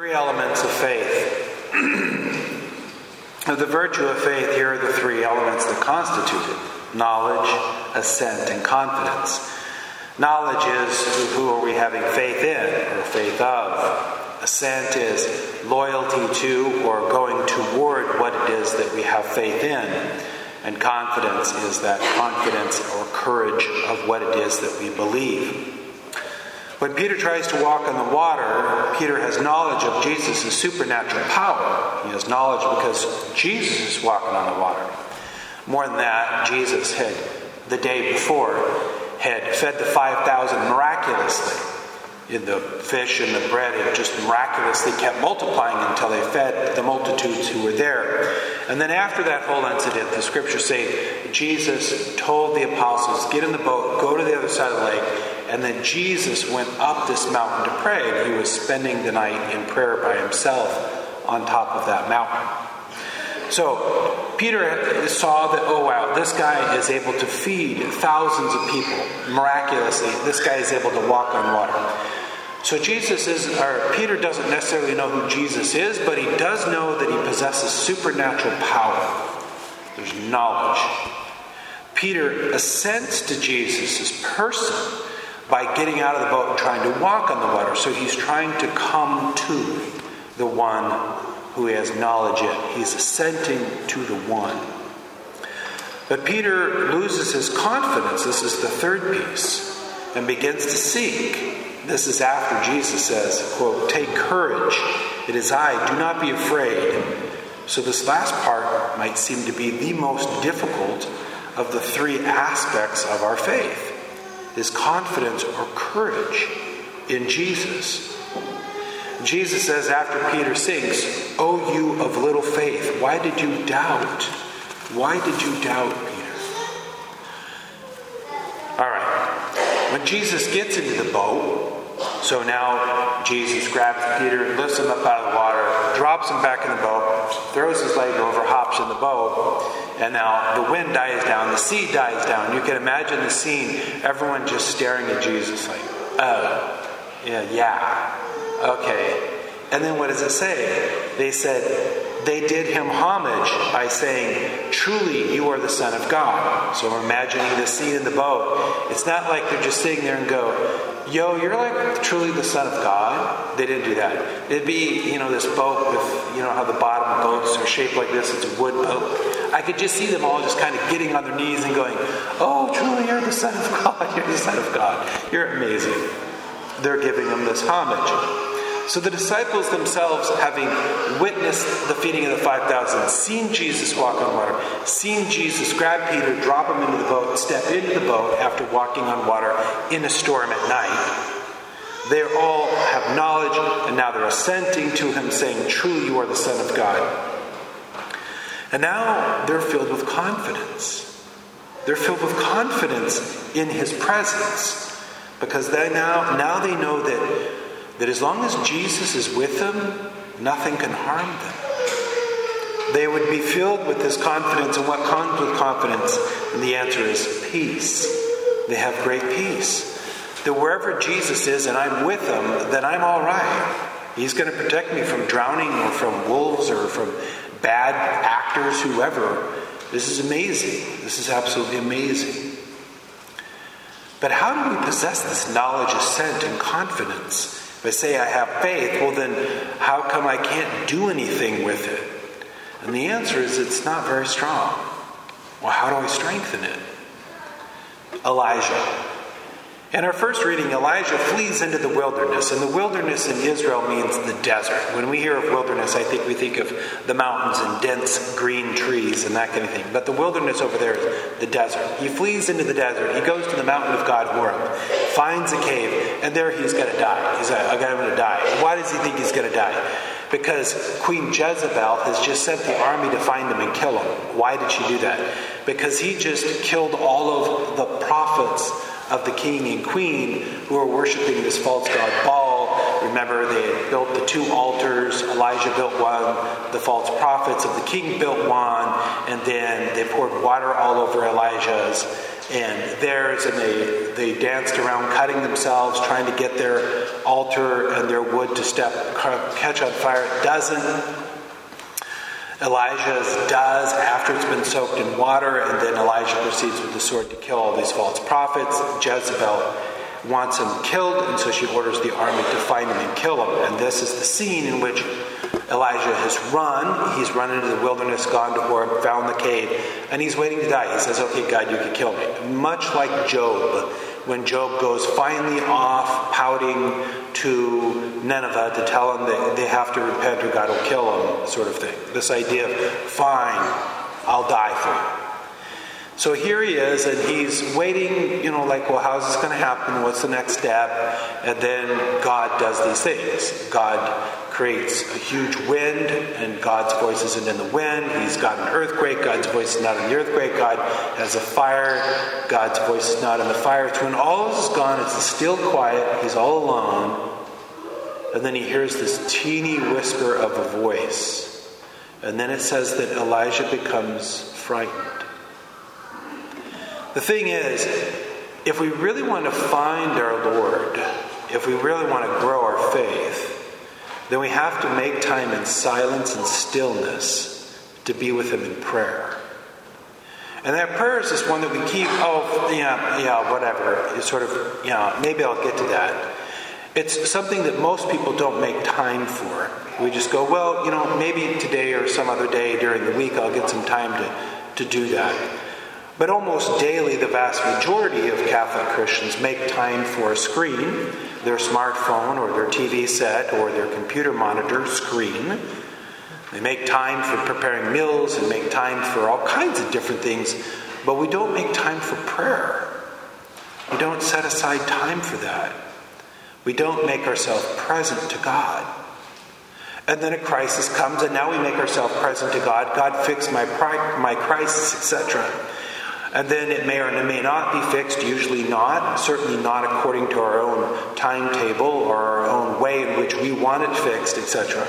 Three elements of faith. of the virtue of faith, here are the three elements that constitute it knowledge, assent, and confidence. Knowledge is who are we having faith in or faith of. Assent is loyalty to or going toward what it is that we have faith in. And confidence is that confidence or courage of what it is that we believe. When Peter tries to walk on the water, Peter has knowledge of Jesus' supernatural power. He has knowledge because Jesus is walking on the water. More than that, Jesus had, the day before, had fed the 5,000 miraculously. In the fish and the bread, it just miraculously kept multiplying until they fed the multitudes who were there. And then after that whole incident, the scriptures say Jesus told the apostles, Get in the boat, go to the other side of the lake. And then Jesus went up this mountain to pray, and he was spending the night in prayer by himself on top of that mountain. So Peter saw that, oh wow, this guy is able to feed thousands of people miraculously. This guy is able to walk on water. So Jesus is, or Peter doesn't necessarily know who Jesus is, but he does know that he possesses supernatural power. There's knowledge. Peter assents to Jesus' person by getting out of the boat and trying to walk on the water. So he's trying to come to the one who has knowledge in. He's assenting to the one. But Peter loses his confidence. This is the third piece. And begins to seek. This is after Jesus says, quote, Take courage. It is I. Do not be afraid. So this last part might seem to be the most difficult of the three aspects of our faith is confidence or courage in Jesus. Jesus says after Peter sings, O you of little faith, why did you doubt? Why did you doubt, Peter? All right. When Jesus gets into the boat, so now Jesus grabs Peter, lifts him up out of the water, drops him back in the boat, throws his leg over, hops in the boat, and now the wind dies down, the sea dies down. You can imagine the scene, everyone just staring at Jesus like, oh, yeah, yeah, okay. And then what does it say? They said, they did him homage by saying, Truly, you are the Son of God. So we're imagining the scene in the boat. It's not like they're just sitting there and go, yo, you're like truly the Son of God. They didn't do that. It'd be, you know, this boat with, you know, how the bottom boats are shaped like this. It's a wood boat. I could just see them all just kind of getting on their knees and going, oh, truly, you're the Son of God. You're the Son of God. You're amazing. They're giving him this homage. So the disciples themselves, having witnessed the feeding of the 5,000, seen Jesus walk on water, seen Jesus grab Peter, drop him into the boat, step into the boat after walking on water in a storm at night, they all have knowledge, and now they're assenting to him, saying, Truly, you are the Son of God. And now they're filled with confidence. They're filled with confidence in his presence because they now, now they know that that as long as Jesus is with them, nothing can harm them. They would be filled with this confidence, and what comes with confidence? And the answer is peace. They have great peace. That wherever Jesus is and I'm with him, then I'm all right. He's going to protect me from drowning or from wolves or from bad actors, whoever. This is amazing. This is absolutely amazing. But how do we possess this knowledge, assent, and confidence? If I say I have faith, well, then how come I can't do anything with it? And the answer is it's not very strong. Well, how do I strengthen it? Elijah. In our first reading, Elijah flees into the wilderness, and the wilderness in Israel means the desert. When we hear of wilderness, I think we think of the mountains and dense green trees and that kind of thing. But the wilderness over there is the desert. He flees into the desert. He goes to the mountain of God, Horeb, finds a cave, and there he's going to die. He's like, I'm going to die. Why does he think he's going to die? Because Queen Jezebel has just sent the army to find him and kill him. Why did she do that? Because he just killed all of the prophets of the king and queen who are worshiping this false god Baal. Remember, they had built the two altars. Elijah built one, the false prophets of the king built one, and then they poured water all over Elijah's and theirs, and they, they danced around cutting themselves, trying to get their altar and their wood to step catch on fire. It doesn't. Elijah's does after it's been soaked in water, and then Elijah proceeds with the sword to kill all these false prophets. Jezebel wants him killed, and so she orders the army to find him and kill him. And this is the scene in which Elijah has run. He's run into the wilderness, gone to Horeb, found the cave, and he's waiting to die. He says, Okay, God, you can kill me. Much like Job, when Job goes finally off pouting to Nineveh to tell them that they have to repent or God will kill them, sort of thing. This idea of, fine, I'll die for you. So here he is, and he's waiting, you know, like, well, how's this going to happen? What's the next step? And then God does these things. God creates a huge wind, and God's voice isn't in the wind. He's got an earthquake. God's voice is not in the earthquake. God has a fire. God's voice is not in the fire. It's when all is gone, it's still quiet. He's all alone. And then he hears this teeny whisper of a voice. And then it says that Elijah becomes frightened. The thing is, if we really want to find our Lord, if we really want to grow our faith, then we have to make time in silence and stillness to be with Him in prayer. And that prayer is just one that we keep, oh, yeah, yeah, whatever. It's sort of, yeah, maybe I'll get to that. It's something that most people don't make time for. We just go, well, you know, maybe today or some other day during the week I'll get some time to, to do that. But almost daily, the vast majority of Catholic Christians make time for a screen, their smartphone or their TV set or their computer monitor screen. They make time for preparing meals and make time for all kinds of different things, but we don't make time for prayer. We don't set aside time for that. We don't make ourselves present to God. And then a crisis comes, and now we make ourselves present to God. God, fix my, my crisis, etc. And then it may or it may not be fixed, usually not, certainly not according to our own timetable or our own way in which we want it fixed, etc.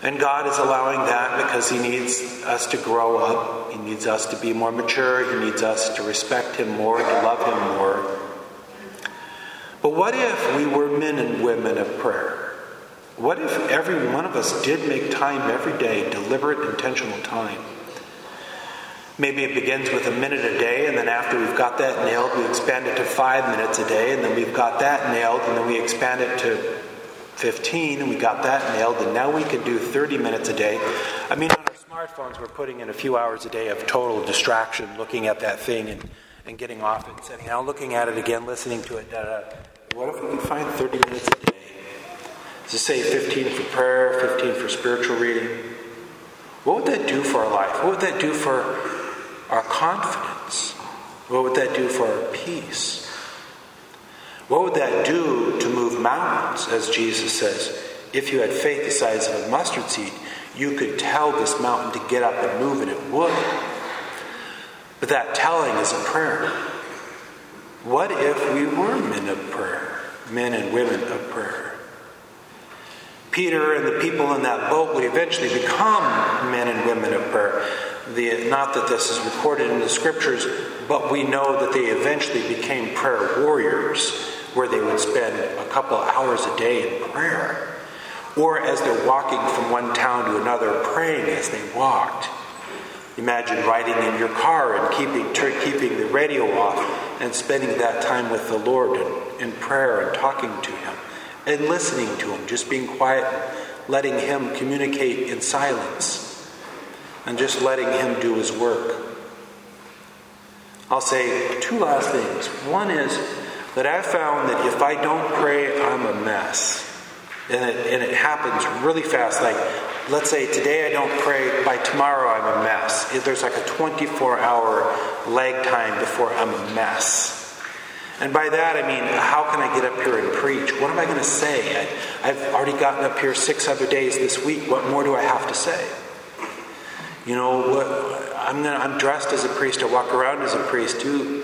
And God is allowing that because He needs us to grow up. He needs us to be more mature. He needs us to respect Him more, to love Him more. But what if we were men and women of prayer? What if every one of us did make time every day, deliberate, intentional time? Maybe it begins with a minute a day, and then after we've got that nailed, we expand it to five minutes a day, and then we've got that nailed, and then we expand it to 15, and we got that nailed, and now we can do 30 minutes a day. I mean, on our smartphones, we're putting in a few hours a day of total distraction, looking at that thing and, and getting off it, setting out, looking at it again, listening to it. Da, da. What if we could find 30 minutes a day? To say 15 for prayer, 15 for spiritual reading? What would that do for our life? What would that do for our confidence? What would that do for our peace? What would that do to move mountains, as Jesus says? If you had faith the size of a mustard seed, you could tell this mountain to get up and move, and it would. But that telling is a prayer. What if we were men of prayer, men and women of prayer? Peter and the people in that boat would eventually become men and women of prayer. The, not that this is recorded in the scriptures, but we know that they eventually became prayer warriors, where they would spend a couple hours a day in prayer. Or as they're walking from one town to another, praying as they walked. Imagine riding in your car and keeping, keeping the radio off and spending that time with the Lord in, in prayer and talking to Him and listening to Him, just being quiet, letting Him communicate in silence and just letting Him do His work. I'll say two last things. One is that I found that if I don't pray, I'm a mess. And it, and it happens really fast. Like, let's say today I don't pray, by tomorrow I'm a mess. There's like a 24 hour lag time before I'm a mess. And by that I mean, how can I get up here and preach? What am I going to say? I, I've already gotten up here six other days this week. What more do I have to say? You know, what, I'm, gonna, I'm dressed as a priest, I walk around as a priest. Do,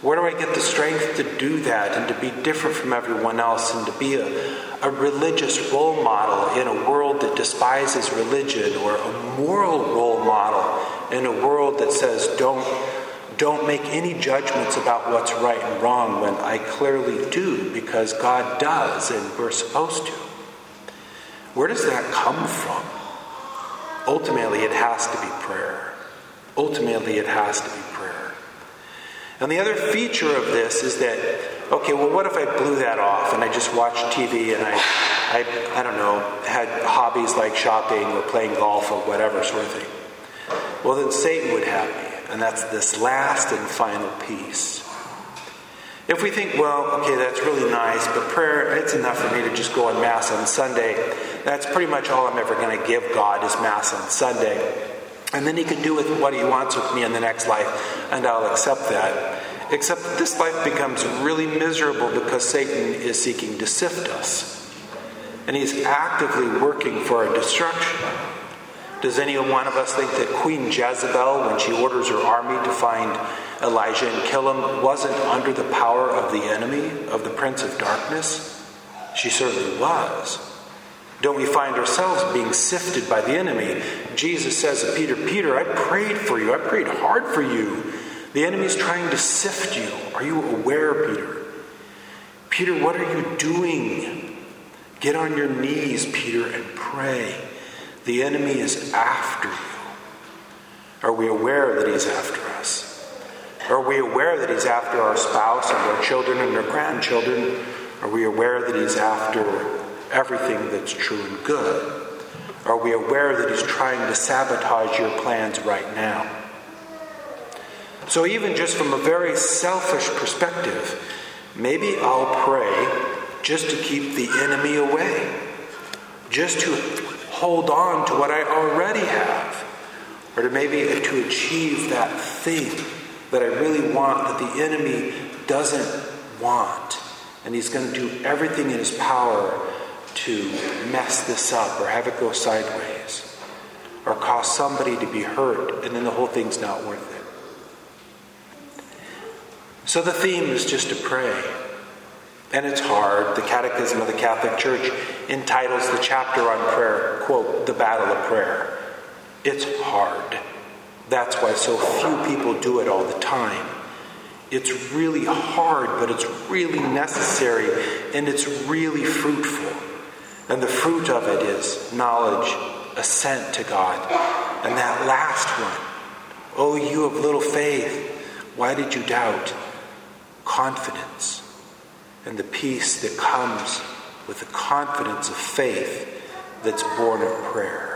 where do I get the strength to do that and to be different from everyone else and to be a, a religious role model in a world that despises religion or a moral role model in a world that says don't don't make any judgments about what's right and wrong when I clearly do because God does and we're supposed to. Where does that come from? Ultimately, it has to be prayer. Ultimately, it has to be prayer. And the other feature of this is that, okay, well, what if I blew that off and I just watched TV and I, I, I don't know, had hobbies like shopping or playing golf or whatever sort of thing? Well, then Satan would have me. And that's this last and final piece. If we think, well, okay, that's really nice, but prayer, it's enough for me to just go on Mass on Sunday. That's pretty much all I'm ever going to give God is Mass on Sunday. And then He can do with what He wants with me in the next life, and I'll accept that. Except this life becomes really miserable because Satan is seeking to sift us. And he's actively working for our destruction. Does any one of us think that Queen Jezebel, when she orders her army to find Elijah and kill him, wasn't under the power of the enemy, of the prince of darkness? She certainly was. Don't we find ourselves being sifted by the enemy? Jesus says to Peter, Peter, I prayed for you. I prayed hard for you. The enemy is trying to sift you. Are you aware, Peter? Peter, what are you doing? Get on your knees, Peter, and pray. The enemy is after you. Are we aware that he's after us? Are we aware that he's after our spouse and our children and our grandchildren? Are we aware that he's after everything that's true and good? Are we aware that he's trying to sabotage your plans right now? So, even just from a very selfish perspective, maybe I'll pray just to keep the enemy away, just to hold on to what I already have, or to maybe to achieve that thing that I really want that the enemy doesn't want. And he's going to do everything in his power to mess this up or have it go sideways or cause somebody to be hurt, and then the whole thing's not worth it. So the theme is just to pray. And it's hard. The Catechism of the Catholic Church entitles the chapter on prayer, quote, The Battle of Prayer. It's hard. That's why so few people do it all the time. It's really hard, but it's really necessary and it's really fruitful. And the fruit of it is knowledge, assent to God. And that last one, oh, you of little faith, why did you doubt? Confidence and the peace that comes with the confidence of faith that's born of prayer.